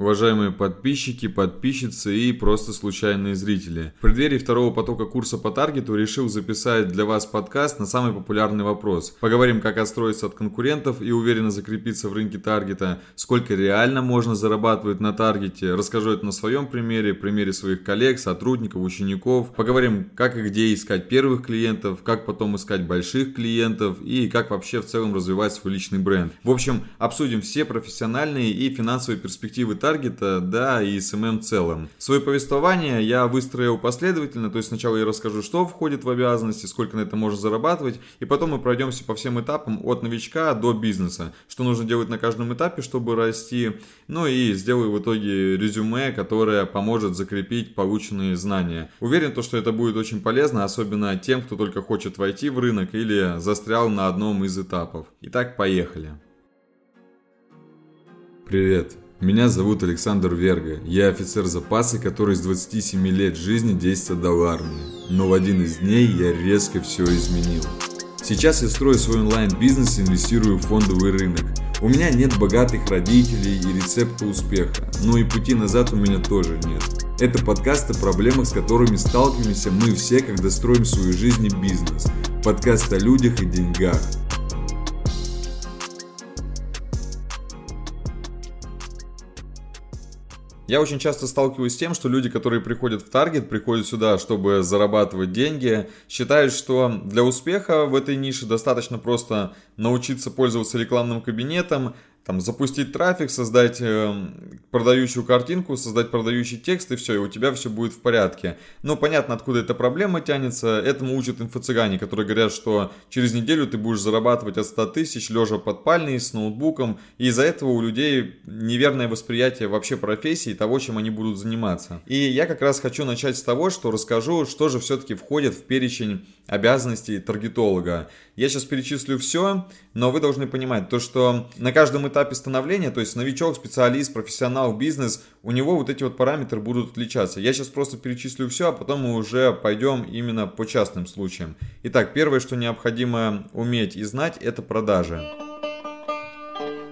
уважаемые подписчики, подписчицы и просто случайные зрители. В преддверии второго потока курса по таргету решил записать для вас подкаст на самый популярный вопрос. Поговорим, как отстроиться от конкурентов и уверенно закрепиться в рынке таргета, сколько реально можно зарабатывать на таргете, расскажу это на своем примере, примере своих коллег, сотрудников, учеников. Поговорим, как и где искать первых клиентов, как потом искать больших клиентов и как вообще в целом развивать свой личный бренд. В общем, обсудим все профессиональные и финансовые перспективы таргета, да, и SMM в целом. Свое повествование я выстроил последовательно, то есть сначала я расскажу, что входит в обязанности, сколько на это можно зарабатывать, и потом мы пройдемся по всем этапам от новичка до бизнеса, что нужно делать на каждом этапе, чтобы расти, ну и сделаю в итоге резюме, которое поможет закрепить полученные знания. Уверен, то, что это будет очень полезно, особенно тем, кто только хочет войти в рынок или застрял на одном из этапов. Итак, поехали. Привет. Меня зовут Александр Верга. Я офицер запаса, который с 27 лет жизни 10 отдал армии. Но в один из дней я резко все изменил. Сейчас я строю свой онлайн-бизнес и инвестирую в фондовый рынок. У меня нет богатых родителей и рецепта успеха, но и пути назад у меня тоже нет. Это подкаст о проблемах, с которыми сталкиваемся мы все, когда строим свою жизнь и бизнес. Подкаст о людях и деньгах. Я очень часто сталкиваюсь с тем, что люди, которые приходят в Таргет, приходят сюда, чтобы зарабатывать деньги, считают, что для успеха в этой нише достаточно просто научиться пользоваться рекламным кабинетом, там, запустить трафик, создать э, продающую картинку, создать продающий текст, и все, и у тебя все будет в порядке. Но понятно, откуда эта проблема тянется. Этому учат инфо-цыгане, которые говорят, что через неделю ты будешь зарабатывать от 100 тысяч, лежа под пальней, с ноутбуком. И из-за этого у людей неверное восприятие вообще профессии того, чем они будут заниматься. И я как раз хочу начать с того, что расскажу, что же все-таки входит в перечень обязанностей таргетолога. Я сейчас перечислю все, но вы должны понимать то, что на каждом этапе становления, то есть новичок, специалист, профессионал, бизнес, у него вот эти вот параметры будут отличаться. Я сейчас просто перечислю все, а потом мы уже пойдем именно по частным случаям. Итак, первое, что необходимо уметь и знать, это продажи.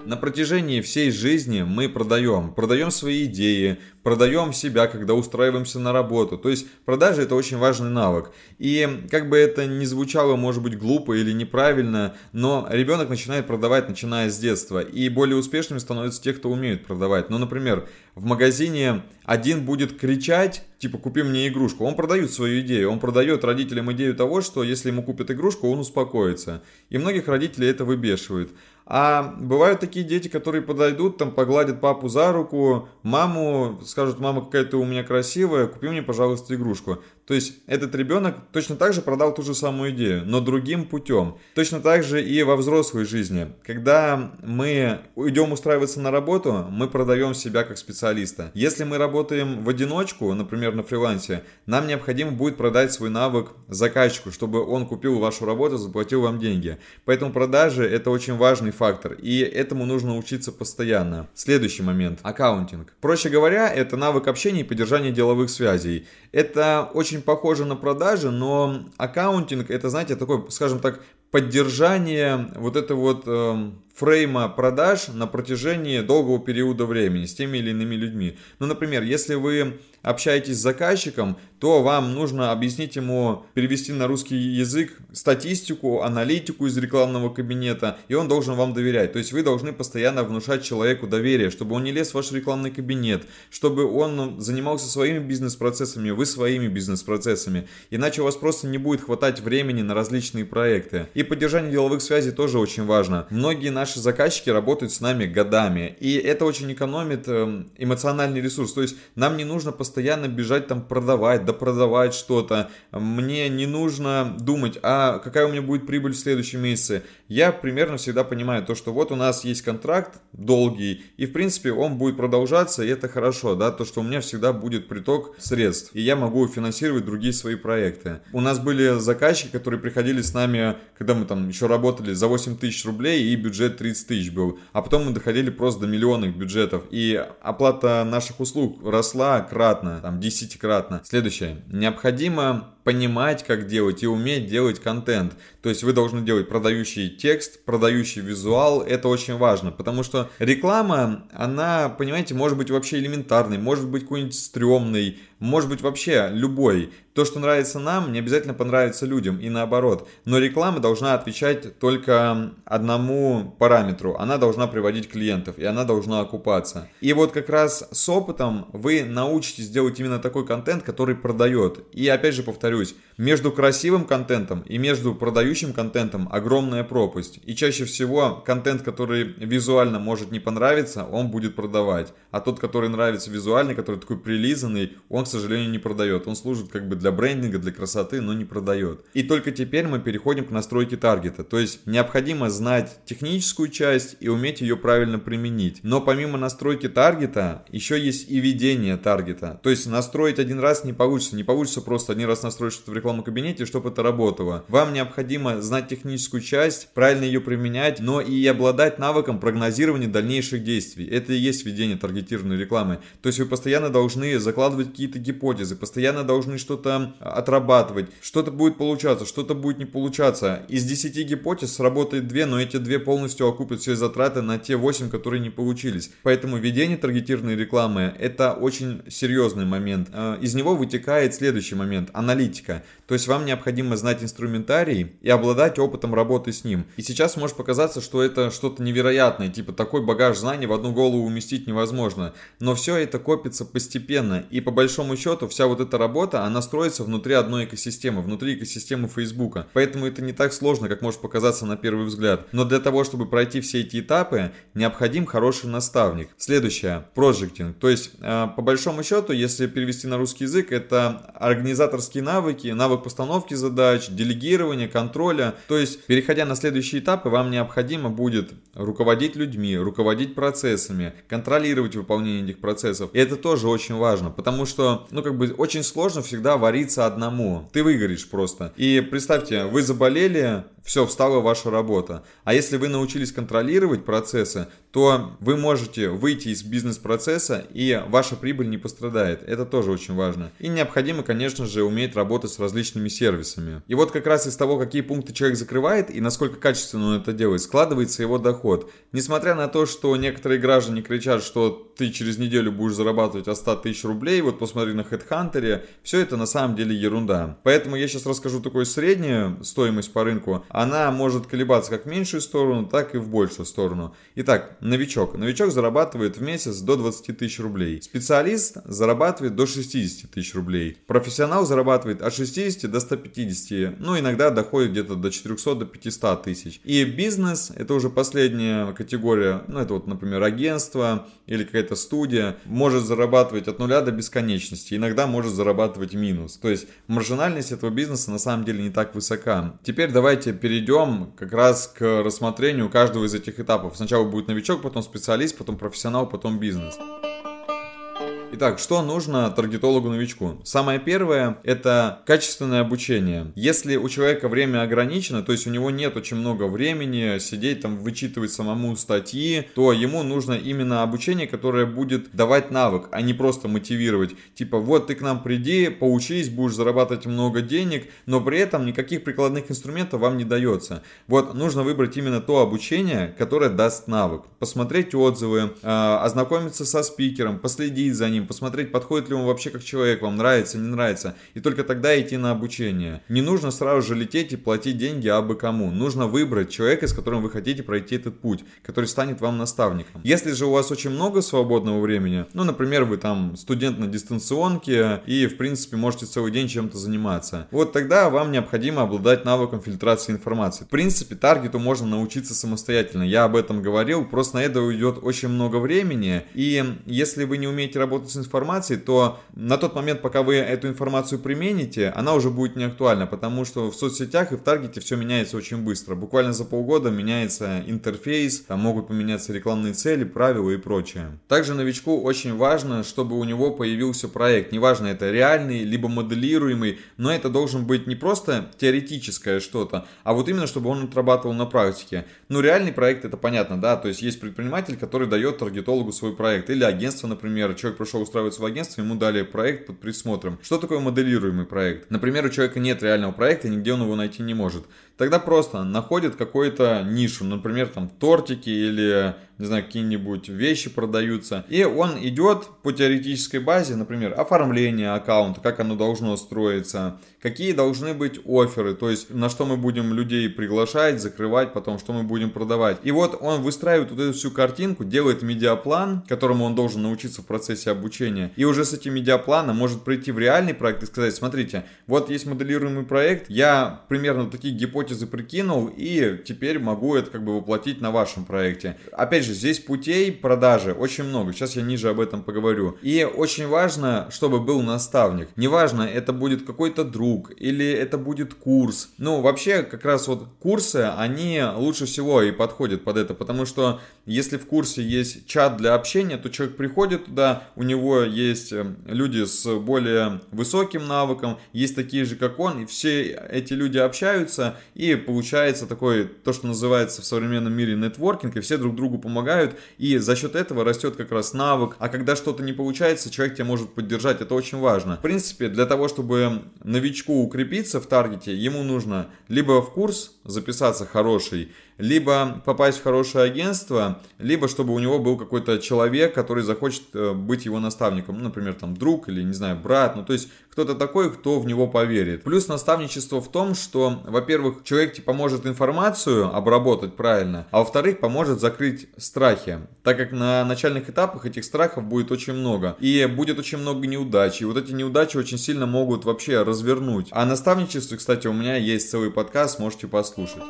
На протяжении всей жизни мы продаем. Продаем свои идеи, продаем себя, когда устраиваемся на работу. То есть продажи это очень важный навык. И как бы это ни звучало, может быть, глупо или неправильно, но ребенок начинает продавать, начиная с детства. И более успешными становятся те, кто умеет продавать. Ну, например, в магазине один будет кричать, типа, купи мне игрушку. Он продает свою идею. Он продает родителям идею того, что если ему купят игрушку, он успокоится. И многих родителей это выбешивает. А бывают такие дети, которые подойдут, там погладят папу за руку, маму, скажут, мама какая то у меня красивая, купи мне, пожалуйста, игрушку. То есть этот ребенок точно так же продал ту же самую идею, но другим путем. Точно так же и во взрослой жизни. Когда мы идем устраиваться на работу, мы продаем себя как специалиста. Если мы работаем в одиночку, например, на фрилансе, нам необходимо будет продать свой навык заказчику, чтобы он купил вашу работу, заплатил вам деньги. Поэтому продажи это очень важный фактор, и этому нужно учиться постоянно. Следующий момент – аккаунтинг. Проще говоря, это навык общения и поддержания деловых связей. Это очень похоже на продажи, но аккаунтинг это, знаете, такой, скажем так, поддержание вот этого вот э, фрейма продаж на протяжении долгого периода времени с теми или иными людьми. Ну, например, если вы общаетесь с заказчиком, то вам нужно объяснить ему, перевести на русский язык статистику, аналитику из рекламного кабинета, и он должен вам доверять. То есть вы должны постоянно внушать человеку доверие, чтобы он не лез в ваш рекламный кабинет, чтобы он занимался своими бизнес-процессами, вы своими бизнес-процессами. Иначе у вас просто не будет хватать времени на различные проекты. И поддержание деловых связей тоже очень важно. Многие наши заказчики работают с нами годами, и это очень экономит эм, эмоциональный ресурс. То есть нам не нужно постоянно бежать там продавать, допродавать что-то. Мне не нужно думать, а какая у меня будет прибыль в следующем месяце. Я примерно всегда понимаю то, что вот у нас есть контракт долгий, и в принципе он будет продолжаться, и это хорошо, да, то, что у меня всегда будет приток средств, и я могу финансировать другие свои проекты. У нас были заказчики, которые приходили с нами, когда мы там еще работали за 8 тысяч рублей, и бюджет 30 тысяч был. А потом мы доходили просто до миллионных бюджетов. И оплата наших услуг росла кратно, там, десятикратно. Следующее. Необходимо понимать, как делать и уметь делать контент. То есть вы должны делать продающий текст, продающий визуал, это очень важно, потому что реклама, она, понимаете, может быть вообще элементарной, может быть какой-нибудь стрёмной, может быть вообще любой. То, что нравится нам, не обязательно понравится людям и наоборот. Но реклама должна отвечать только одному параметру. Она должна приводить клиентов и она должна окупаться. И вот как раз с опытом вы научитесь делать именно такой контент, который продает. И опять же повторюсь, между красивым контентом и между продающим контентом огромная пропасть. И чаще всего контент, который визуально может не понравиться, он будет продавать. А тот, который нравится визуально, который такой прилизанный, он, к сожалению, не продает. Он служит как бы для брендинга, для красоты, но не продает. И только теперь мы переходим к настройке таргета. То есть необходимо знать техническую часть и уметь ее правильно применить. Но помимо настройки таргета, еще есть и ведение таргета. То есть настроить один раз не получится. Не получится просто один раз настроить что-то в рекламном кабинете, чтобы это работало. Вам необходимо знать техническую часть, правильно ее применять, но и обладать навыком прогнозирования дальнейших действий. Это и есть ведение таргетированной рекламы. То есть вы постоянно должны закладывать какие-то гипотезы, постоянно должны что-то отрабатывать. Что-то будет получаться, что-то будет не получаться. Из 10 гипотез сработает 2, но эти 2 полностью окупят все затраты на те 8, которые не получились. Поэтому ведение таргетированной рекламы это очень серьезный момент. Э, из него вытекает следующий момент – аналитика. То есть вам необходимо знать инструментарий и обладать опытом работы с ним. И сейчас может показаться, что это что-то невероятное, типа такой багаж знаний в одну голову уместить невозможно. Но все это копится постепенно. И по большому счету вся вот эта работа, она строится внутри одной экосистемы, внутри экосистемы Фейсбука. Поэтому это не так сложно, как может показаться на первый взгляд. Но для того, чтобы пройти все эти этапы, необходим хороший наставник. Следующее. Прожектинг. То есть, э, по большому счету, если перевести на русский язык, это организаторские навыки, навык постановки задач, делегирования, контроля. То есть, переходя на следующие этапы, вам необходимо будет руководить людьми, руководить процессами, контролировать выполнение этих процессов. И это тоже очень важно, потому что, ну, как бы, очень сложно всегда вариться одному. Ты выгоришь просто. И представьте, вы заболели, все, встала ваша работа. А если вы научились контролировать процессы, то вы можете выйти из бизнес-процесса и ваша прибыль не пострадает. Это тоже очень важно. И необходимо, конечно же, уметь работать с различными сервисами. И вот как раз из того, какие пункты человек закрывает и насколько качественно он это делает, складывается его доход. Несмотря на то, что некоторые граждане кричат, что ты через неделю будешь зарабатывать от 100 тысяч рублей, вот посмотри на HeadHunter, все это на самом деле ерунда. Поэтому я сейчас расскажу такую среднюю стоимость по рынку, она может колебаться как в меньшую сторону, так и в большую сторону. Итак, новичок. Новичок зарабатывает в месяц до 20 тысяч рублей. Специалист зарабатывает до 60 тысяч рублей. Профессионал зарабатывает от 60 до 150, ну иногда доходит где-то до 400 до 500 тысяч. И бизнес, это уже последняя категория, ну это вот, например, агентство или какая-то студия, может зарабатывать от нуля до бесконечности. Иногда может зарабатывать минус. То есть маржинальность этого бизнеса на самом деле не так высока. Теперь давайте перейдем как раз к рассмотрению каждого из этих этапов. Сначала будет новичок, потом специалист, потом профессионал, потом бизнес. Итак, что нужно таргетологу-новичку? Самое первое – это качественное обучение. Если у человека время ограничено, то есть у него нет очень много времени сидеть там, вычитывать самому статьи, то ему нужно именно обучение, которое будет давать навык, а не просто мотивировать. Типа, вот ты к нам приди, поучись, будешь зарабатывать много денег, но при этом никаких прикладных инструментов вам не дается. Вот нужно выбрать именно то обучение, которое даст навык. Посмотреть отзывы, а, ознакомиться со спикером, последить за ним, ним, посмотреть, подходит ли он вообще как человек, вам нравится, не нравится, и только тогда идти на обучение. Не нужно сразу же лететь и платить деньги абы кому. Нужно выбрать человека, с которым вы хотите пройти этот путь, который станет вам наставником. Если же у вас очень много свободного времени, ну, например, вы там студент на дистанционке и, в принципе, можете целый день чем-то заниматься, вот тогда вам необходимо обладать навыком фильтрации информации. В принципе, таргету можно научиться самостоятельно. Я об этом говорил, просто на это уйдет очень много времени, и если вы не умеете работать с информацией, то на тот момент, пока вы эту информацию примените, она уже будет не актуальна, потому что в соцсетях и в таргете все меняется очень быстро. Буквально за полгода меняется интерфейс, там могут поменяться рекламные цели, правила и прочее. Также новичку очень важно, чтобы у него появился проект. Неважно, это реальный, либо моделируемый, но это должен быть не просто теоретическое что-то, а вот именно, чтобы он отрабатывал на практике. Ну, реальный проект, это понятно, да, то есть есть предприниматель, который дает таргетологу свой проект, или агентство, например, человек пришел устраиваться в агентство, ему дали проект под присмотром. Что такое моделируемый проект? Например, у человека нет реального проекта, нигде он его найти не может. Тогда просто находит какую-то нишу, например, там тортики или не знаю, какие-нибудь вещи продаются. И он идет по теоретической базе, например, оформление аккаунта, как оно должно строиться, какие должны быть оферы, то есть на что мы будем людей приглашать, закрывать, потом что мы будем продавать. И вот он выстраивает вот эту всю картинку, делает медиаплан, которому он должен научиться в процессе обучения. И уже с этим медиапланом может прийти в реальный проект и сказать, смотрите, вот есть моделируемый проект, я примерно такие гипотезы прикинул, и теперь могу это как бы воплотить на вашем проекте. Опять же, здесь путей продажи очень много. Сейчас я ниже об этом поговорю. И очень важно, чтобы был наставник. Неважно, это будет какой-то друг или это будет курс. Ну, вообще, как раз вот курсы, они лучше всего и подходят под это, потому что если в курсе есть чат для общения, то человек приходит туда, у него есть э, люди с более высоким навыком, есть такие же, как он, и все эти люди общаются, и получается такой, то, что называется в современном мире нетворкинг, и все друг другу помогают, и за счет этого растет как раз навык, а когда что-то не получается, человек тебя может поддержать, это очень важно. В принципе, для того, чтобы новичку укрепиться в таргете, ему нужно либо в курс записаться хороший, либо попасть в хорошее агентство, либо чтобы у него был какой-то человек, который захочет э, быть его наставником, ну, например, там друг или, не знаю, брат, ну, то есть кто-то такой, кто в него поверит. Плюс наставничество в том, что, во-первых, человек тебе поможет информацию обработать правильно, а во-вторых, поможет закрыть страхи, так как на начальных этапах этих страхов будет очень много, и будет очень много неудач, и вот эти неудачи очень сильно могут вообще развернуть. А наставничество, кстати, у меня есть целый подкаст, можете послушать.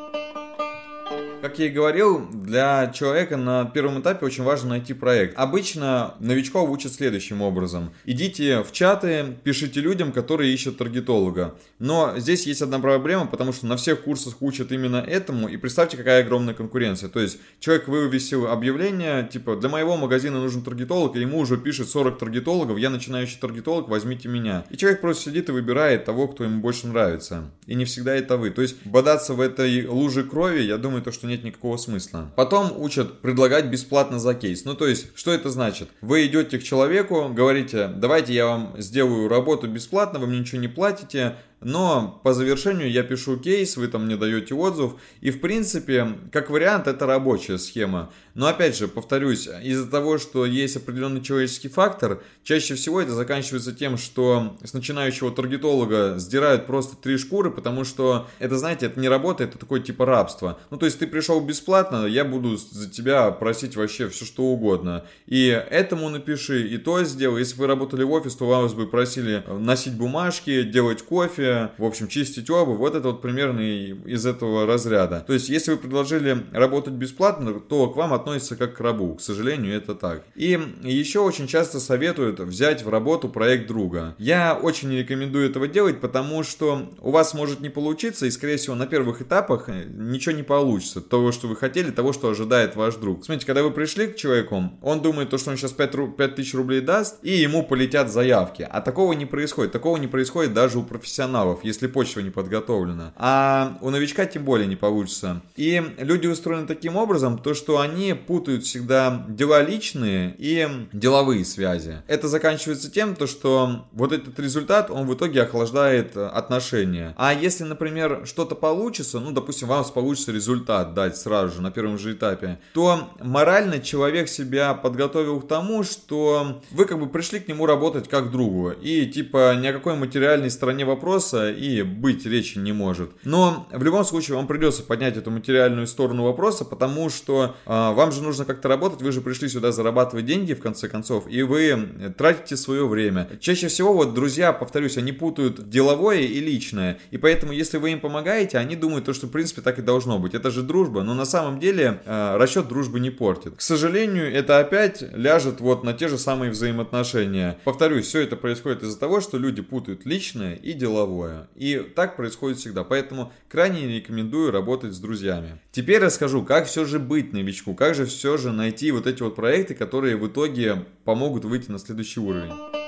Как я и говорил, для человека на первом этапе очень важно найти проект. Обычно новичков учат следующим образом. Идите в чаты, пишите людям, которые ищут таргетолога. Но здесь есть одна проблема, потому что на всех курсах учат именно этому, и представьте, какая огромная конкуренция. То есть человек вывесил объявление, типа, для моего магазина нужен таргетолог, и ему уже пишет 40 таргетологов, я начинающий таргетолог, возьмите меня. И человек просто сидит и выбирает того, кто ему больше нравится. И не всегда это вы. То есть бодаться в этой луже крови, я думаю, то, что нет никакого смысла. Потом учат предлагать бесплатно за кейс. Ну, то есть, что это значит? Вы идете к человеку, говорите, давайте я вам сделаю работу бесплатно, вы мне ничего не платите, но по завершению я пишу кейс, вы там мне даете отзыв, и в принципе, как вариант, это рабочая схема. Но опять же, повторюсь, из-за того, что есть определенный человеческий фактор, чаще всего это заканчивается тем, что с начинающего таргетолога сдирают просто три шкуры, потому что это, знаете, это не работает, это такое типа рабство. Ну, то есть ты пришел бесплатно, я буду за тебя просить вообще все что угодно. И этому напиши, и то сделай. Если вы работали в офис, то вас бы просили носить бумажки, делать кофе, в общем, чистить обувь, вот это вот примерно из этого разряда. То есть, если вы предложили работать бесплатно, то к вам относится как к рабу. К сожалению, это так. И еще очень часто советуют взять в работу проект друга. Я очень не рекомендую этого делать, потому что у вас может не получиться, и, скорее всего, на первых этапах ничего не получится. Того, что вы хотели, того, что ожидает ваш друг. Смотрите, когда вы пришли к человеку, он думает, то, что он сейчас 5, 5 тысяч рублей даст, и ему полетят заявки. А такого не происходит. Такого не происходит даже у профессионалов каналов, если почва не подготовлена. А у новичка тем более не получится. И люди устроены таким образом, то что они путают всегда дела личные и деловые связи. Это заканчивается тем, то что вот этот результат, он в итоге охлаждает отношения. А если, например, что-то получится, ну, допустим, вам получится результат дать сразу же на первом же этапе, то морально человек себя подготовил к тому, что вы как бы пришли к нему работать как другу. И типа ни о какой материальной стороне вопрос вопроса и быть речи не может. Но в любом случае вам придется поднять эту материальную сторону вопроса, потому что э, вам же нужно как-то работать, вы же пришли сюда зарабатывать деньги в конце концов, и вы тратите свое время. Чаще всего вот друзья, повторюсь, они путают деловое и личное, и поэтому если вы им помогаете, они думают, то, что в принципе так и должно быть. Это же дружба, но на самом деле э, расчет дружбы не портит. К сожалению, это опять ляжет вот на те же самые взаимоотношения. Повторюсь, все это происходит из-за того, что люди путают личное и деловое. И так происходит всегда. Поэтому крайне рекомендую работать с друзьями. Теперь расскажу, как все же быть новичку, как же все же найти вот эти вот проекты, которые в итоге помогут выйти на следующий уровень.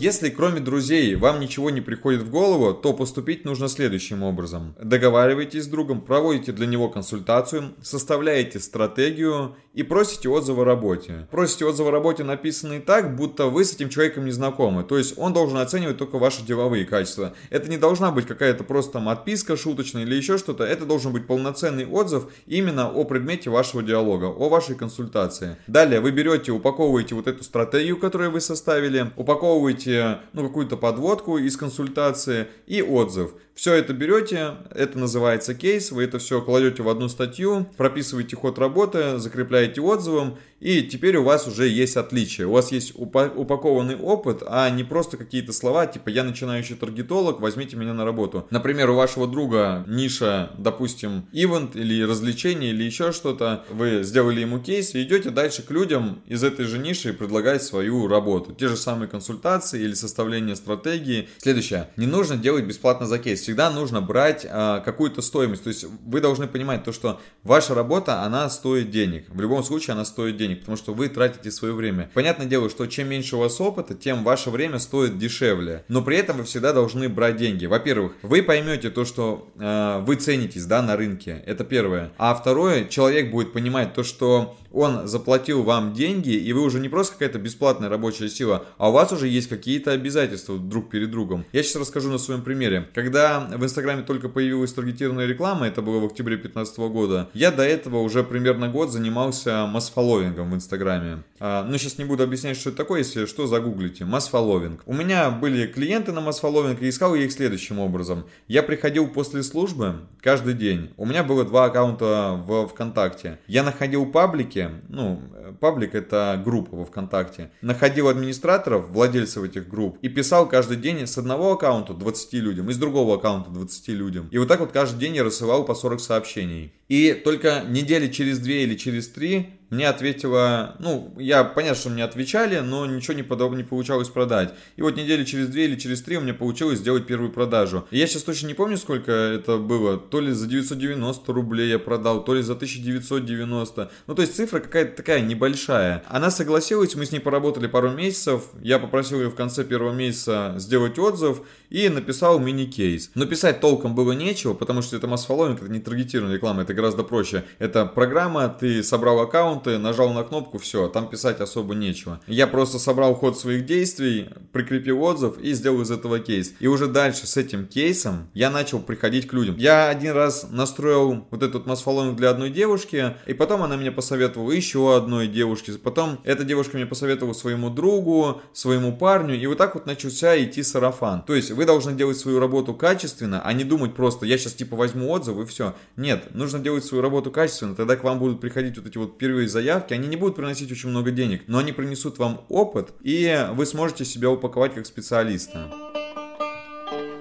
Если кроме друзей вам ничего не приходит в голову, то поступить нужно следующим образом. Договаривайтесь с другом, проводите для него консультацию, составляете стратегию и просите отзывы о работе. Просите отзывы о работе написанные так, будто вы с этим человеком не знакомы. То есть он должен оценивать только ваши деловые качества. Это не должна быть какая-то просто там отписка шуточная или еще что-то. Это должен быть полноценный отзыв именно о предмете вашего диалога, о вашей консультации. Далее вы берете, упаковываете вот эту стратегию, которую вы составили, упаковываете берете ну, какую-то подводку из консультации и отзыв. Все это берете, это называется кейс, вы это все кладете в одну статью, прописываете ход работы, закрепляете отзывом, и теперь у вас уже есть отличие. У вас есть упакованный опыт, а не просто какие-то слова, типа «я начинающий таргетолог, возьмите меня на работу». Например, у вашего друга ниша, допустим, ивент или развлечение или еще что-то, вы сделали ему кейс и идете дальше к людям из этой же ниши и предлагать свою работу. Те же самые консультации или составление стратегии. Следующее. Не нужно делать бесплатно за кейс всегда нужно брать э, какую-то стоимость. То есть вы должны понимать то, что ваша работа, она стоит денег. В любом случае она стоит денег, потому что вы тратите свое время. Понятное дело, что чем меньше у вас опыта, тем ваше время стоит дешевле. Но при этом вы всегда должны брать деньги. Во-первых, вы поймете то, что э, вы ценитесь да, на рынке. Это первое. А второе, человек будет понимать то, что он заплатил вам деньги, и вы уже не просто какая-то бесплатная рабочая сила, а у вас уже есть какие-то обязательства друг перед другом. Я сейчас расскажу на своем примере. Когда в Инстаграме только появилась таргетированная реклама, это было в октябре 2015 года, я до этого уже примерно год занимался масс-фолловингом в Инстаграме. А, ну, сейчас не буду объяснять, что это такое, если что, загуглите. Масс-фолловинг. У меня были клиенты на масс-фолловинг, и искал я их следующим образом. Я приходил после службы каждый день. У меня было два аккаунта в ВКонтакте. Я находил паблики, ну, паблик это группа во ВКонтакте. Находил администраторов, владельцев этих групп, и писал каждый день с одного аккаунта 20 людям, и с другого аккаунта 20 людям. И вот так вот каждый день я рассылал по 40 сообщений. И только недели через две или через три мне ответила, ну, я, понятно, что мне отвечали, но ничего не, подоб... не получалось продать. И вот недели через две или через три у меня получилось сделать первую продажу. Я сейчас точно не помню, сколько это было. То ли за 990 рублей я продал, то ли за 1990. Ну, то есть цифра какая-то такая небольшая. Она согласилась, мы с ней поработали пару месяцев. Я попросил ее в конце первого месяца сделать отзыв и написал мини-кейс. Но писать толком было нечего, потому что это масс-фолловинг, это не таргетированная реклама, это гораздо проще. Это программа, ты собрал аккаунты, нажал на кнопку, все, там писать особо нечего. Я просто собрал ход своих действий, прикрепил отзыв и сделал из этого кейс. И уже дальше с этим кейсом я начал приходить к людям. Я один раз настроил вот этот масс-фолловинг для одной девушки, и потом она мне посоветовала еще одной девушке. Потом эта девушка мне посоветовала своему другу, своему парню, и вот так вот начался идти сарафан. То есть вы должны делать свою работу качественно, а не думать просто, я сейчас типа возьму отзыв и все. Нет, нужно делать свою работу качественно, тогда к вам будут приходить вот эти вот первые заявки, они не будут приносить очень много денег, но они принесут вам опыт, и вы сможете себя упаковать как специалиста.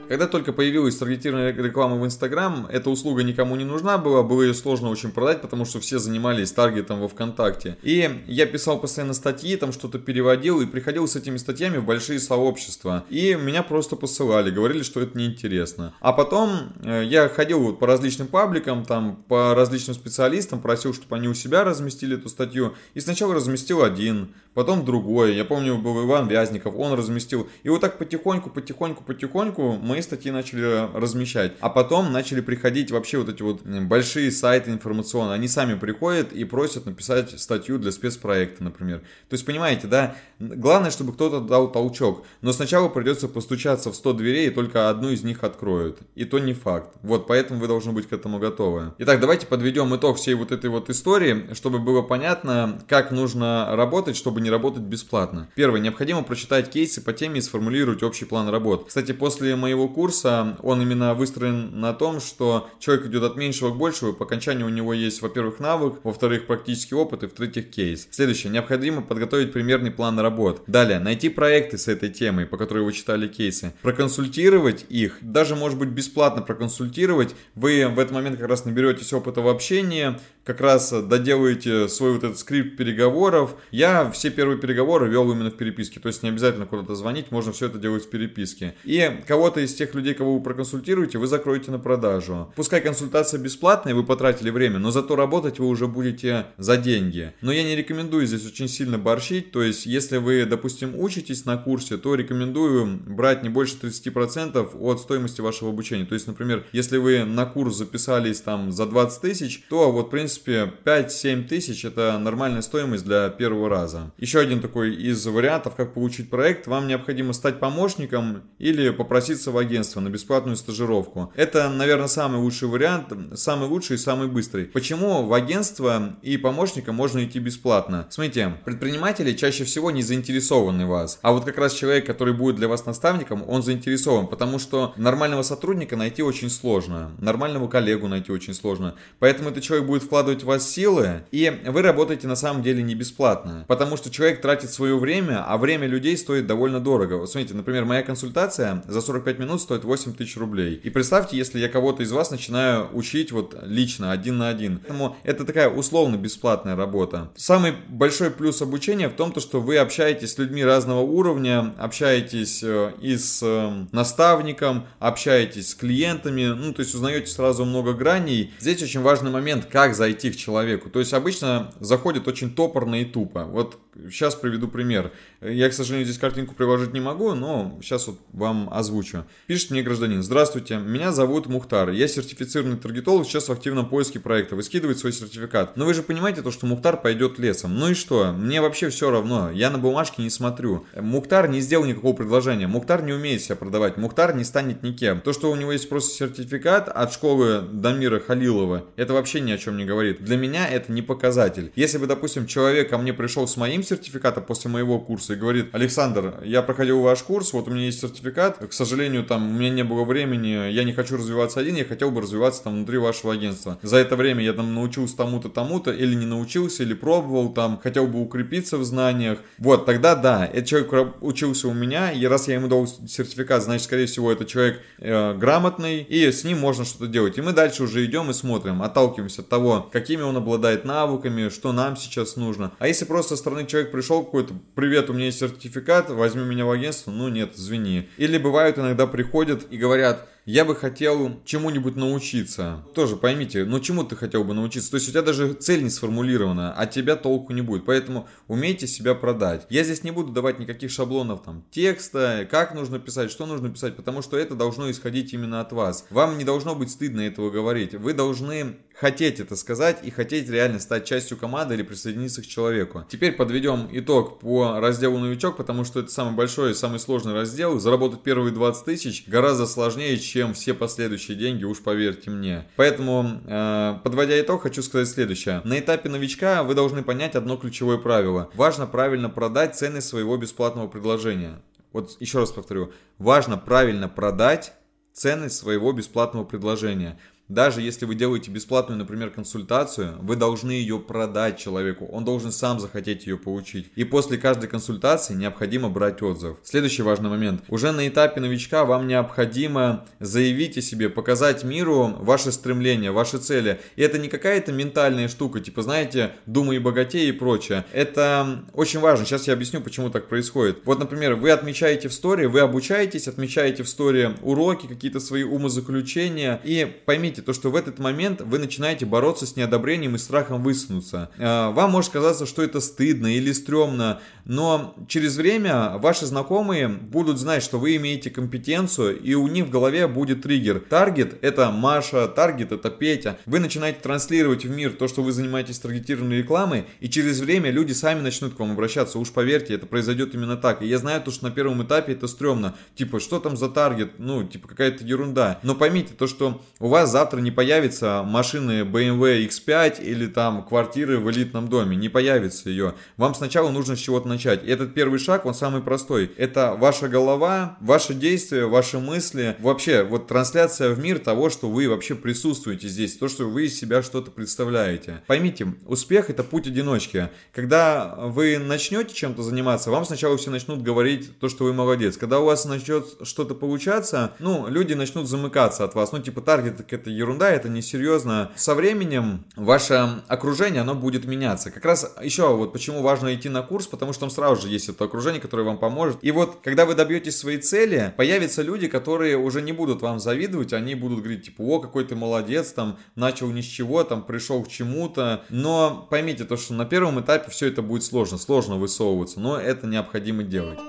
Когда только появилась таргетированная реклама в Инстаграм, эта услуга никому не нужна была, было ее сложно очень продать, потому что все занимались таргетом во ВКонтакте. И я писал постоянно статьи, там что-то переводил и приходил с этими статьями в большие сообщества. И меня просто посылали, говорили, что это неинтересно. А потом э, я ходил по различным пабликам, там по различным специалистам, просил, чтобы они у себя разместили эту статью. И сначала разместил один, потом другой. Я помню, был Иван Вязников, он разместил. И вот так потихоньку, потихоньку, потихоньку мои статьи начали размещать. А потом начали приходить вообще вот эти вот большие сайты информационные. Они сами приходят и просят написать статью для спецпроекта, например. То есть, понимаете, да, главное, чтобы кто-то дал толчок. Но сначала придется постучаться в 100 дверей, и только одну из них откроют. И то не факт. Вот, поэтому вы должны быть к этому готовы. Итак, давайте подведем итог всей вот этой вот истории, чтобы было понятно, как нужно работать, чтобы не работать бесплатно. Первое, необходимо прочитать кейсы по теме и сформулировать общий план работ. Кстати, после моего курса, он именно выстроен на том, что человек идет от меньшего к большему, по окончанию у него есть, во-первых, навык, во-вторых, практический опыт и в-третьих, кейс. Следующее. Необходимо подготовить примерный план работ. Далее. Найти проекты с этой темой, по которой вы читали кейсы. Проконсультировать их, даже, может быть, бесплатно проконсультировать. Вы в этот момент как раз наберетесь опыта в общении, как раз доделаете свой вот этот скрипт переговоров. Я все первые переговоры вел именно в переписке, то есть не обязательно куда-то звонить, можно все это делать в переписке. И кого-то из тех людей, кого вы проконсультируете, вы закроете на продажу. Пускай консультация бесплатная, вы потратили время, но зато работать вы уже будете за деньги. Но я не рекомендую здесь очень сильно борщить, то есть если вы, допустим, учитесь на курсе, то рекомендую брать не больше 30% от стоимости вашего обучения. То есть, например, если вы на курс записались там за 20 тысяч, то вот, в принципе, принципе, 5-7 тысяч это нормальная стоимость для первого раза. Еще один такой из вариантов, как получить проект, вам необходимо стать помощником или попроситься в агентство на бесплатную стажировку. Это, наверное, самый лучший вариант, самый лучший и самый быстрый. Почему в агентство и помощника можно идти бесплатно? Смотрите, предприниматели чаще всего не заинтересованы в вас, а вот как раз человек, который будет для вас наставником, он заинтересован, потому что нормального сотрудника найти очень сложно, нормального коллегу найти очень сложно, поэтому этот человек будет вкладывать в вас силы, и вы работаете на самом деле не бесплатно. Потому что человек тратит свое время, а время людей стоит довольно дорого. Вот смотрите, например, моя консультация за 45 минут стоит 8 тысяч рублей. И представьте, если я кого-то из вас начинаю учить вот лично, один на один. Поэтому это такая условно бесплатная работа. Самый большой плюс обучения в том, то, что вы общаетесь с людьми разного уровня, общаетесь э, и с э, наставником, общаетесь с клиентами, ну, то есть узнаете сразу много граней. Здесь очень важный момент, как зайти к человеку. То есть обычно заходит очень топорно и тупо. Вот сейчас приведу пример. Я, к сожалению, здесь картинку приложить не могу, но сейчас вот вам озвучу. Пишет мне гражданин. Здравствуйте, меня зовут Мухтар. Я сертифицированный таргетолог, сейчас в активном поиске проекта. Вы скидываете свой сертификат. Но вы же понимаете то, что Мухтар пойдет лесом. Ну и что? Мне вообще все равно. Я на бумажке не смотрю. Мухтар не сделал никакого предложения. Мухтар не умеет себя продавать. Мухтар не станет никем. То, что у него есть просто сертификат от школы Дамира Халилова, это вообще ни о чем не говорит. Для меня это не показатель. Если бы, допустим, человек ко мне пришел с моим сертификатом после моего курса, и говорит, Александр, я проходил ваш курс, вот у меня есть сертификат, к сожалению, там у меня не было времени, я не хочу развиваться один, я хотел бы развиваться там внутри вашего агентства. За это время я там научился тому-то, тому-то, или не научился, или пробовал там, хотел бы укрепиться в знаниях. Вот, тогда да, этот человек учился у меня, и раз я ему дал сертификат, значит, скорее всего, это человек э, грамотный, и с ним можно что-то делать. И мы дальше уже идем и смотрим, отталкиваемся от того, какими он обладает навыками, что нам сейчас нужно. А если просто со стороны человек пришел какой-то, привет, у меня есть сертификат, возьми меня в агентство, ну нет, извини. Или бывают иногда приходят и говорят, я бы хотел чему-нибудь научиться. Тоже поймите, ну чему ты хотел бы научиться? То есть у тебя даже цель не сформулирована, а тебя толку не будет. Поэтому умейте себя продать. Я здесь не буду давать никаких шаблонов там текста, как нужно писать, что нужно писать, потому что это должно исходить именно от вас. Вам не должно быть стыдно этого говорить. Вы должны хотеть это сказать и хотеть реально стать частью команды или присоединиться к человеку. Теперь подведем итог по разделу новичок, потому что это самый большой и самый сложный раздел. Заработать первые 20 тысяч гораздо сложнее, чем чем все последующие деньги, уж поверьте мне. Поэтому, э, подводя итог, хочу сказать следующее. На этапе новичка вы должны понять одно ключевое правило. Важно правильно продать ценность своего бесплатного предложения. Вот еще раз повторю. Важно правильно продать ценность своего бесплатного предложения. Даже если вы делаете бесплатную, например, консультацию, вы должны ее продать человеку. Он должен сам захотеть ее получить. И после каждой консультации необходимо брать отзыв. Следующий важный момент. Уже на этапе новичка вам необходимо заявить о себе, показать миру ваши стремления, ваши цели. И это не какая-то ментальная штука, типа, знаете, думай богатей и прочее. Это очень важно. Сейчас я объясню, почему так происходит. Вот, например, вы отмечаете в истории, вы обучаетесь, отмечаете в истории уроки, какие-то свои умозаключения. И поймите, заметьте, то, что в этот момент вы начинаете бороться с неодобрением и страхом высунуться. Э, вам может казаться, что это стыдно или стрёмно, но через время ваши знакомые будут знать, что вы имеете компетенцию, и у них в голове будет триггер. Таргет это Маша, таргет это Петя. Вы начинаете транслировать в мир то, что вы занимаетесь таргетированной рекламой, и через время люди сами начнут к вам обращаться. Уж поверьте, это произойдет именно так. И я знаю то, что на первом этапе это стрёмно. Типа, что там за таргет? Ну, типа, какая-то ерунда. Но поймите то, что у вас завтра завтра не появится машины BMW X5 или там квартиры в элитном доме. Не появится ее. Вам сначала нужно с чего-то начать. И этот первый шаг, он самый простой. Это ваша голова, ваши действия, ваши мысли. Вообще, вот трансляция в мир того, что вы вообще присутствуете здесь. То, что вы из себя что-то представляете. Поймите, успех это путь одиночки. Когда вы начнете чем-то заниматься, вам сначала все начнут говорить то, что вы молодец. Когда у вас начнет что-то получаться, ну, люди начнут замыкаться от вас. Ну, типа, таргет это ерунда, это несерьезно. Со временем ваше окружение, оно будет меняться. Как раз еще вот почему важно идти на курс, потому что там сразу же есть это окружение, которое вам поможет. И вот, когда вы добьетесь своей цели, появятся люди, которые уже не будут вам завидовать, они будут говорить, типа, о, какой ты молодец, там, начал ни с чего, там, пришел к чему-то. Но поймите то, что на первом этапе все это будет сложно, сложно высовываться, но это необходимо делать.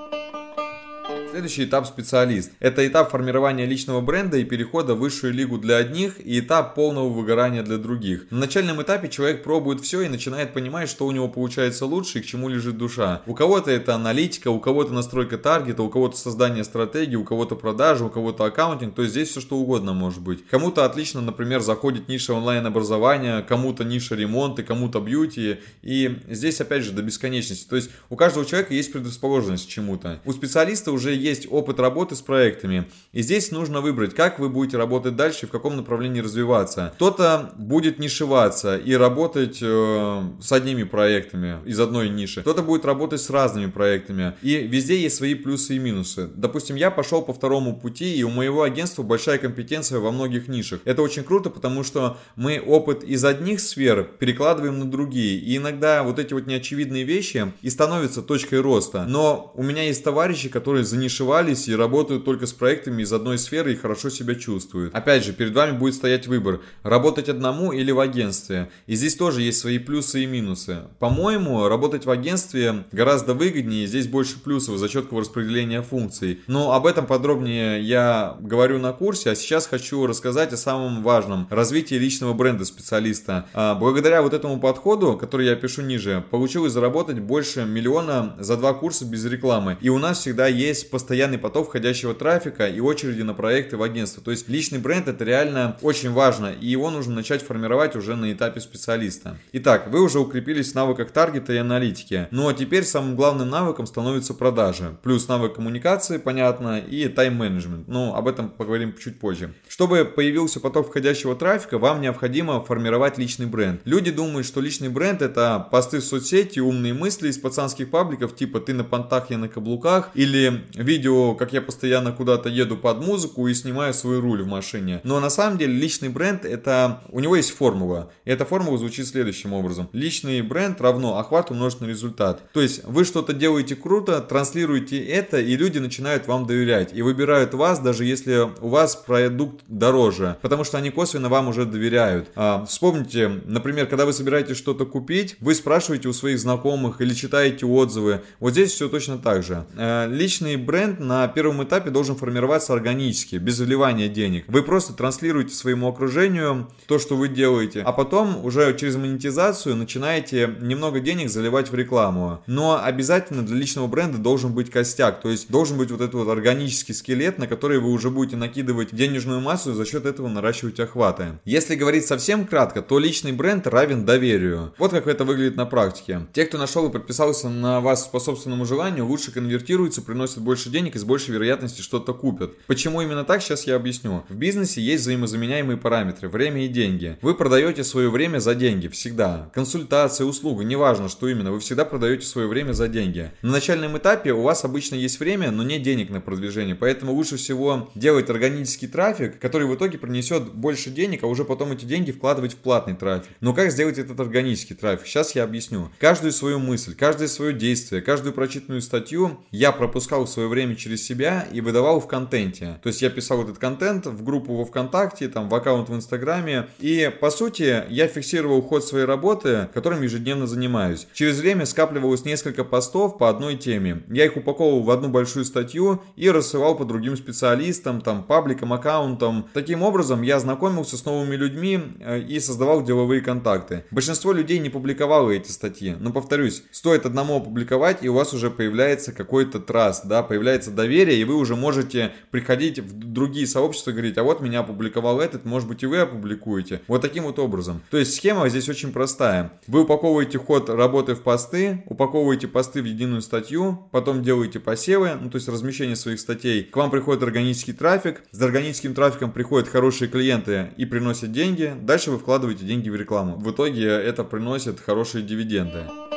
Следующий этап специалист. Это этап формирования личного бренда и перехода в высшую лигу для одних и этап полного выгорания для других. На начальном этапе человек пробует все и начинает понимать, что у него получается лучше и к чему лежит душа. У кого-то это аналитика, у кого-то настройка таргета, у кого-то создание стратегии, у кого-то продажи, у кого-то аккаунтинг, то есть здесь все что угодно может быть. Кому-то отлично, например, заходит ниша онлайн-образования, кому-то ниша ремонта, кому-то бьюти, и здесь опять же до бесконечности. То есть у каждого человека есть предрасположенность к чему-то. У специалиста уже есть опыт работы с проектами. И здесь нужно выбрать, как вы будете работать дальше в каком направлении развиваться. Кто-то будет нишеваться и работать э, с одними проектами из одной ниши. Кто-то будет работать с разными проектами. И везде есть свои плюсы и минусы. Допустим, я пошел по второму пути, и у моего агентства большая компетенция во многих нишах. Это очень круто, потому что мы опыт из одних сфер перекладываем на другие. И иногда вот эти вот неочевидные вещи и становятся точкой роста. Но у меня есть товарищи, которые за занишевались и работают только с проектами из одной сферы и хорошо себя чувствуют. Опять же, перед вами будет стоять выбор, работать одному или в агентстве. И здесь тоже есть свои плюсы и минусы. По-моему, работать в агентстве гораздо выгоднее, здесь больше плюсов за четкого распределения функций. Но об этом подробнее я говорю на курсе, а сейчас хочу рассказать о самом важном – развитии личного бренда специалиста. А, благодаря вот этому подходу, который я пишу ниже, получилось заработать больше миллиона за два курса без рекламы. И у нас всегда есть постоянный поток входящего трафика и очереди на проекты в агентство. То есть личный бренд это реально очень важно, и его нужно начать формировать уже на этапе специалиста. Итак, вы уже укрепились в навыках таргета и аналитики. Ну а теперь самым главным навыком становится продажи. Плюс навык коммуникации, понятно, и тайм-менеджмент. Ну, об этом поговорим чуть позже. Чтобы появился поток входящего трафика, вам необходимо формировать личный бренд. Люди думают, что личный бренд это посты в соцсети, умные мысли из пацанских пабликов, типа ты на понтах, я на каблуках, или видео, как я постоянно куда-то еду под музыку и снимаю свой руль в машине. Но на самом деле личный бренд это... У него есть формула. И эта формула звучит следующим образом. Личный бренд равно охват умножить на результат. То есть вы что-то делаете круто, транслируете это, и люди начинают вам доверять. И выбирают вас, даже если у вас продукт дороже. Потому что они косвенно вам уже доверяют. А, вспомните, например, когда вы собираетесь что-то купить, вы спрашиваете у своих знакомых или читаете отзывы. Вот здесь все точно так же. А, личный бренд на первом этапе должен формироваться органически, без вливания денег. Вы просто транслируете своему окружению то, что вы делаете, а потом уже через монетизацию начинаете немного денег заливать в рекламу. Но обязательно для личного бренда должен быть костяк, то есть должен быть вот этот вот органический скелет, на который вы уже будете накидывать денежную массу и за счет этого наращивать охваты. Если говорить совсем кратко, то личный бренд равен доверию. Вот как это выглядит на практике. Те, кто нашел и подписался на вас по собственному желанию, лучше конвертируются, приносят больше больше денег и с большей вероятностью что-то купят. Почему именно так, сейчас я объясню. В бизнесе есть взаимозаменяемые параметры, время и деньги. Вы продаете свое время за деньги, всегда. Консультация, услуга, неважно, что именно, вы всегда продаете свое время за деньги. На начальном этапе у вас обычно есть время, но нет денег на продвижение, поэтому лучше всего делать органический трафик, который в итоге принесет больше денег, а уже потом эти деньги вкладывать в платный трафик. Но как сделать этот органический трафик? Сейчас я объясню. Каждую свою мысль, каждое свое действие, каждую прочитанную статью я пропускал в свое свое время через себя и выдавал в контенте. То есть я писал этот контент в группу во ВКонтакте, там в аккаунт в Инстаграме. И по сути я фиксировал ход своей работы, которым ежедневно занимаюсь. Через время скапливалось несколько постов по одной теме. Я их упаковывал в одну большую статью и рассылал по другим специалистам, там, пабликам, аккаунтам. Таким образом я знакомился с новыми людьми э, и создавал деловые контакты. Большинство людей не публиковало эти статьи. Но повторюсь, стоит одному опубликовать и у вас уже появляется какой-то траст, да, появляется появляется доверие, и вы уже можете приходить в другие сообщества и говорить, а вот меня опубликовал этот, может быть и вы опубликуете. Вот таким вот образом. То есть схема здесь очень простая. Вы упаковываете ход работы в посты, упаковываете посты в единую статью, потом делаете посевы, ну то есть размещение своих статей. К вам приходит органический трафик, с органическим трафиком приходят хорошие клиенты и приносят деньги. Дальше вы вкладываете деньги в рекламу. В итоге это приносит хорошие дивиденды.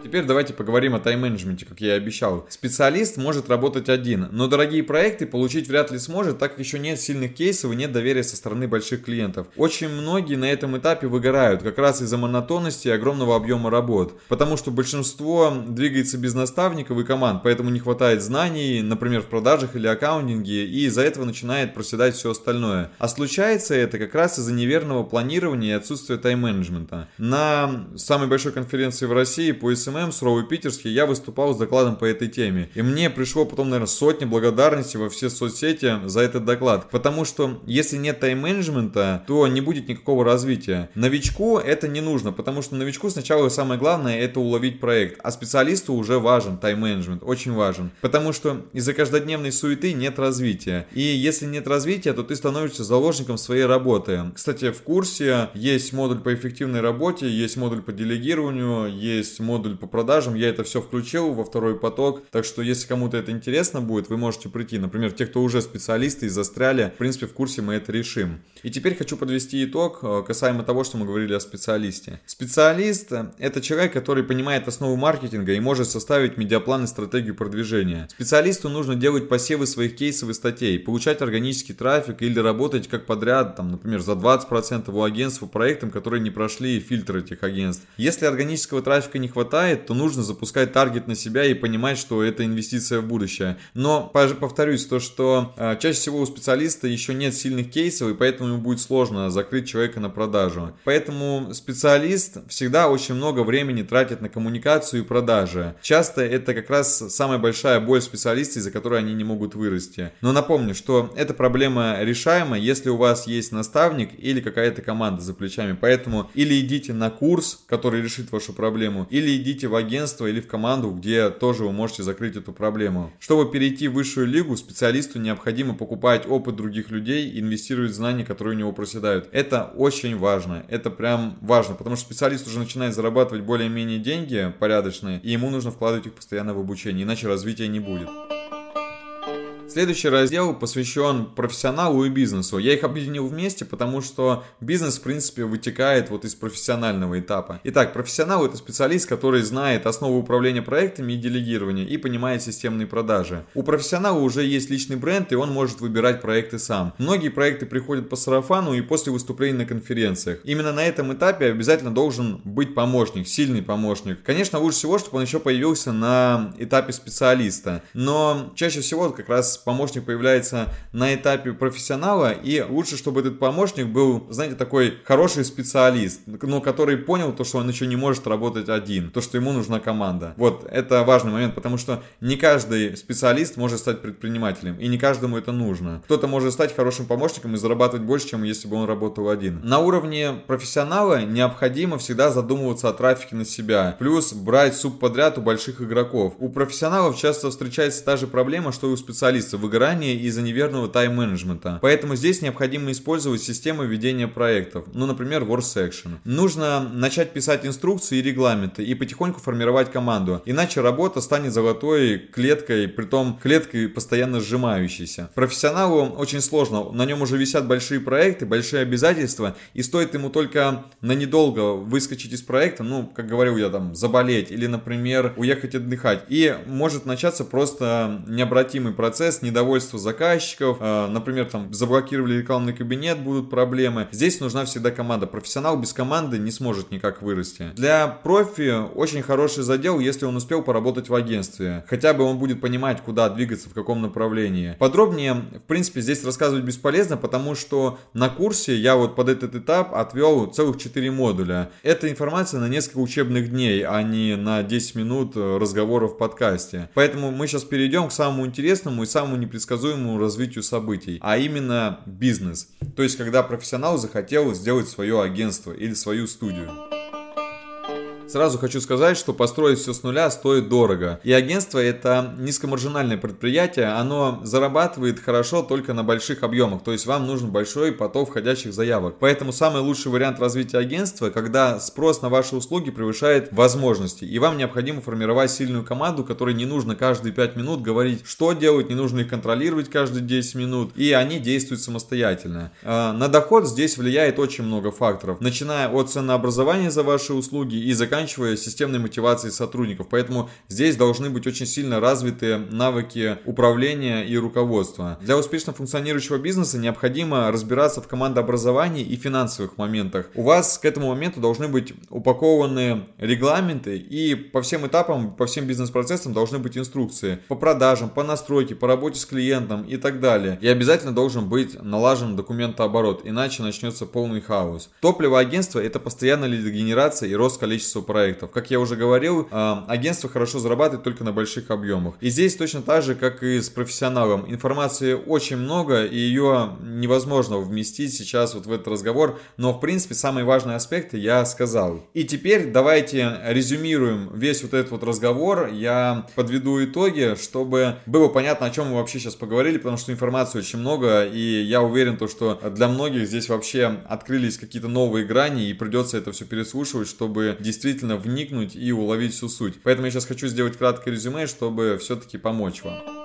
Теперь давайте поговорим о тайм-менеджменте, как я и обещал. Специалист может работать один, но дорогие проекты получить вряд ли сможет, так как еще нет сильных кейсов и нет доверия со стороны больших клиентов. Очень многие на этом этапе выгорают, как раз из-за монотонности и огромного объема работ, потому что большинство двигается без наставников и команд, поэтому не хватает знаний, например, в продажах или аккаунтинге, и из-за этого начинает проседать все остальное. А случается это как раз из-за неверного планирования и отсутствия тайм-менеджмента. На самой большой конференции в России по SMM SMM, суровый питерский, я выступал с докладом по этой теме. И мне пришло потом, наверное, сотни благодарностей во все соцсети за этот доклад. Потому что если нет тайм-менеджмента, то не будет никакого развития. Новичку это не нужно, потому что новичку сначала самое главное это уловить проект, а специалисту уже важен тайм-менеджмент, очень важен. Потому что из-за каждодневной суеты нет развития. И если нет развития, то ты становишься заложником своей работы. Кстати, в курсе есть модуль по эффективной работе, есть модуль по делегированию, есть модуль по продажам. Я это все включил во второй поток. Так что, если кому-то это интересно будет, вы можете прийти. Например, те, кто уже специалисты и застряли, в принципе, в курсе мы это решим. И теперь хочу подвести итог э, касаемо того, что мы говорили о специалисте. Специалист – это человек, который понимает основу маркетинга и может составить медиаплан и стратегию продвижения. Специалисту нужно делать посевы своих кейсов и статей, получать органический трафик или работать как подряд, там, например, за 20% у агентств по проектам, которые не прошли фильтр этих агентств. Если органического трафика не хватает, хватает, то нужно запускать таргет на себя и понимать, что это инвестиция в будущее. Но повторюсь, то, что э, чаще всего у специалиста еще нет сильных кейсов, и поэтому ему будет сложно закрыть человека на продажу. Поэтому специалист всегда очень много времени тратит на коммуникацию и продажи. Часто это как раз самая большая боль специалиста, из-за которой они не могут вырасти. Но напомню, что эта проблема решаема, если у вас есть наставник или какая-то команда за плечами. Поэтому или идите на курс, который решит вашу проблему, или идите в агентство или в команду, где тоже вы можете закрыть эту проблему. Чтобы перейти в высшую лигу, специалисту необходимо покупать опыт других людей и инвестировать в знания, которые у него проседают. Это очень важно. Это прям важно, потому что специалист уже начинает зарабатывать более-менее деньги порядочные, и ему нужно вкладывать их постоянно в обучение, иначе развития не будет. Следующий раздел посвящен профессионалу и бизнесу. Я их объединил вместе, потому что бизнес, в принципе, вытекает вот из профессионального этапа. Итак, профессионал это специалист, который знает основы управления проектами и делегирования и понимает системные продажи. У профессионала уже есть личный бренд, и он может выбирать проекты сам. Многие проекты приходят по сарафану и после выступлений на конференциях. Именно на этом этапе обязательно должен быть помощник, сильный помощник. Конечно, лучше всего, чтобы он еще появился на этапе специалиста. Но чаще всего как раз помощник появляется на этапе профессионала, и лучше, чтобы этот помощник был, знаете, такой хороший специалист, но который понял то, что он еще не может работать один, то, что ему нужна команда. Вот, это важный момент, потому что не каждый специалист может стать предпринимателем, и не каждому это нужно. Кто-то может стать хорошим помощником и зарабатывать больше, чем если бы он работал один. На уровне профессионала необходимо всегда задумываться о трафике на себя, плюс брать субподряд у больших игроков. У профессионалов часто встречается та же проблема, что и у специалистов специалиста выгорание из-за неверного тайм-менеджмента. Поэтому здесь необходимо использовать систему ведения проектов, ну, например, WordSection. Нужно начать писать инструкции и регламенты и потихоньку формировать команду, иначе работа станет золотой клеткой, притом клеткой постоянно сжимающейся. Профессионалу очень сложно, на нем уже висят большие проекты, большие обязательства, и стоит ему только на недолго выскочить из проекта, ну, как говорил я там, заболеть или, например, уехать отдыхать, и может начаться просто необратимый процесс недовольство заказчиков, э, например, там заблокировали рекламный кабинет, будут проблемы. Здесь нужна всегда команда. Профессионал без команды не сможет никак вырасти. Для профи очень хороший задел, если он успел поработать в агентстве. Хотя бы он будет понимать, куда двигаться, в каком направлении. Подробнее, в принципе, здесь рассказывать бесполезно, потому что на курсе я вот под этот этап отвел целых 4 модуля. Это информация на несколько учебных дней, а не на 10 минут разговора в подкасте. Поэтому мы сейчас перейдем к самому интересному и самому самому непредсказуемому развитию событий, а именно бизнес. То есть, когда профессионал захотел сделать свое агентство или свою студию. Сразу хочу сказать, что построить все с нуля стоит дорого. И агентство это низкомаржинальное предприятие, оно зарабатывает хорошо только на больших объемах, то есть вам нужен большой поток входящих заявок. Поэтому самый лучший вариант развития агентства, когда спрос на ваши услуги превышает возможности, и вам необходимо формировать сильную команду, которой не нужно каждые 5 минут говорить, что делать, не нужно их контролировать каждые 10 минут, и они действуют самостоятельно. А, на доход здесь влияет очень много факторов, начиная от ценообразования за ваши услуги и заканчивая заканчивая системной мотивацией сотрудников. Поэтому здесь должны быть очень сильно развиты навыки управления и руководства. Для успешно функционирующего бизнеса необходимо разбираться в командообразовании и финансовых моментах. У вас к этому моменту должны быть упакованы регламенты и по всем этапам, по всем бизнес-процессам должны быть инструкции по продажам, по настройке, по работе с клиентом и так далее. И обязательно должен быть налажен документооборот, иначе начнется полный хаос. Топливо агентства это постоянная лидогенерация и рост количества проектов. Как я уже говорил, а, агентство хорошо зарабатывает только на больших объемах. И здесь точно так же, как и с профессионалом. Информации очень много, и ее невозможно вместить сейчас вот в этот разговор. Но, в принципе, самые важные аспекты я сказал. И теперь давайте резюмируем весь вот этот вот разговор. Я подведу итоги, чтобы было понятно, о чем мы вообще сейчас поговорили, потому что информации очень много, и я уверен, то, что для многих здесь вообще открылись какие-то новые грани, и придется это все переслушивать, чтобы действительно действительно вникнуть и уловить всю суть. Поэтому я сейчас хочу сделать краткое резюме, чтобы все-таки помочь вам.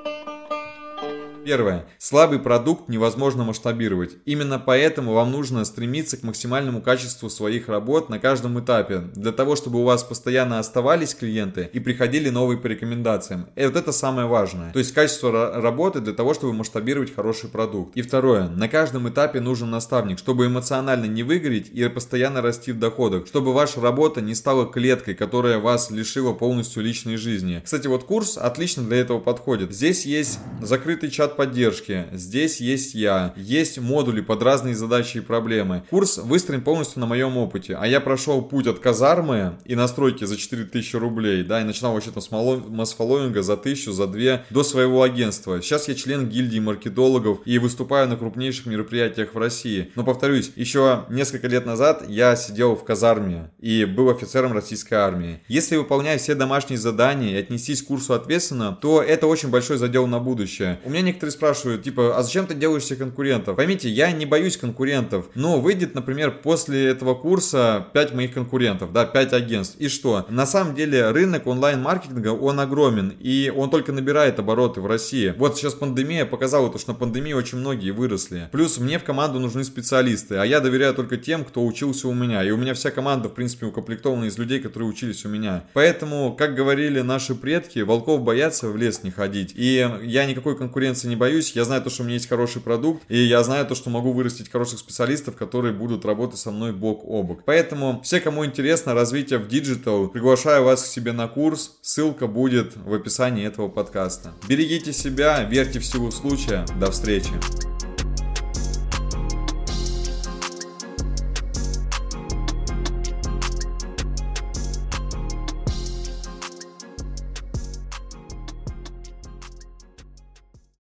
Первое. Слабый продукт невозможно масштабировать. Именно поэтому вам нужно стремиться к максимальному качеству своих работ на каждом этапе, для того, чтобы у вас постоянно оставались клиенты и приходили новые по рекомендациям. И вот это самое важное. То есть качество работы для того, чтобы масштабировать хороший продукт. И второе. На каждом этапе нужен наставник, чтобы эмоционально не выгореть и постоянно расти в доходах, чтобы ваша работа не стала клеткой, которая вас лишила полностью личной жизни. Кстати, вот курс отлично для этого подходит. Здесь есть закрытый чат поддержки. Здесь есть я. Есть модули под разные задачи и проблемы. Курс выстроен полностью на моем опыте. А я прошел путь от казармы и настройки за 4000 рублей, да, и начинал вообще-то с масс-фолловинга за 1000, за 2 до своего агентства. Сейчас я член гильдии маркетологов и выступаю на крупнейших мероприятиях в России. Но повторюсь, еще несколько лет назад я сидел в казарме и был офицером российской армии. Если выполнять все домашние задания и отнестись к курсу ответственно, то это очень большой задел на будущее. У меня некоторые некоторые спрашивают, типа, а зачем ты делаешь себе конкурентов? Поймите, я не боюсь конкурентов, но выйдет, например, после этого курса 5 моих конкурентов, да, 5 агентств. И что? На самом деле рынок онлайн-маркетинга, он огромен, и он только набирает обороты в России. Вот сейчас пандемия показала то, что на пандемии очень многие выросли. Плюс мне в команду нужны специалисты, а я доверяю только тем, кто учился у меня. И у меня вся команда, в принципе, укомплектована из людей, которые учились у меня. Поэтому, как говорили наши предки, волков боятся в лес не ходить. И я никакой конкуренции не не боюсь, я знаю то, что у меня есть хороший продукт, и я знаю то, что могу вырастить хороших специалистов, которые будут работать со мной бок о бок. Поэтому все, кому интересно развитие в digital, приглашаю вас к себе на курс, ссылка будет в описании этого подкаста. Берегите себя, верьте в силу случая, до встречи.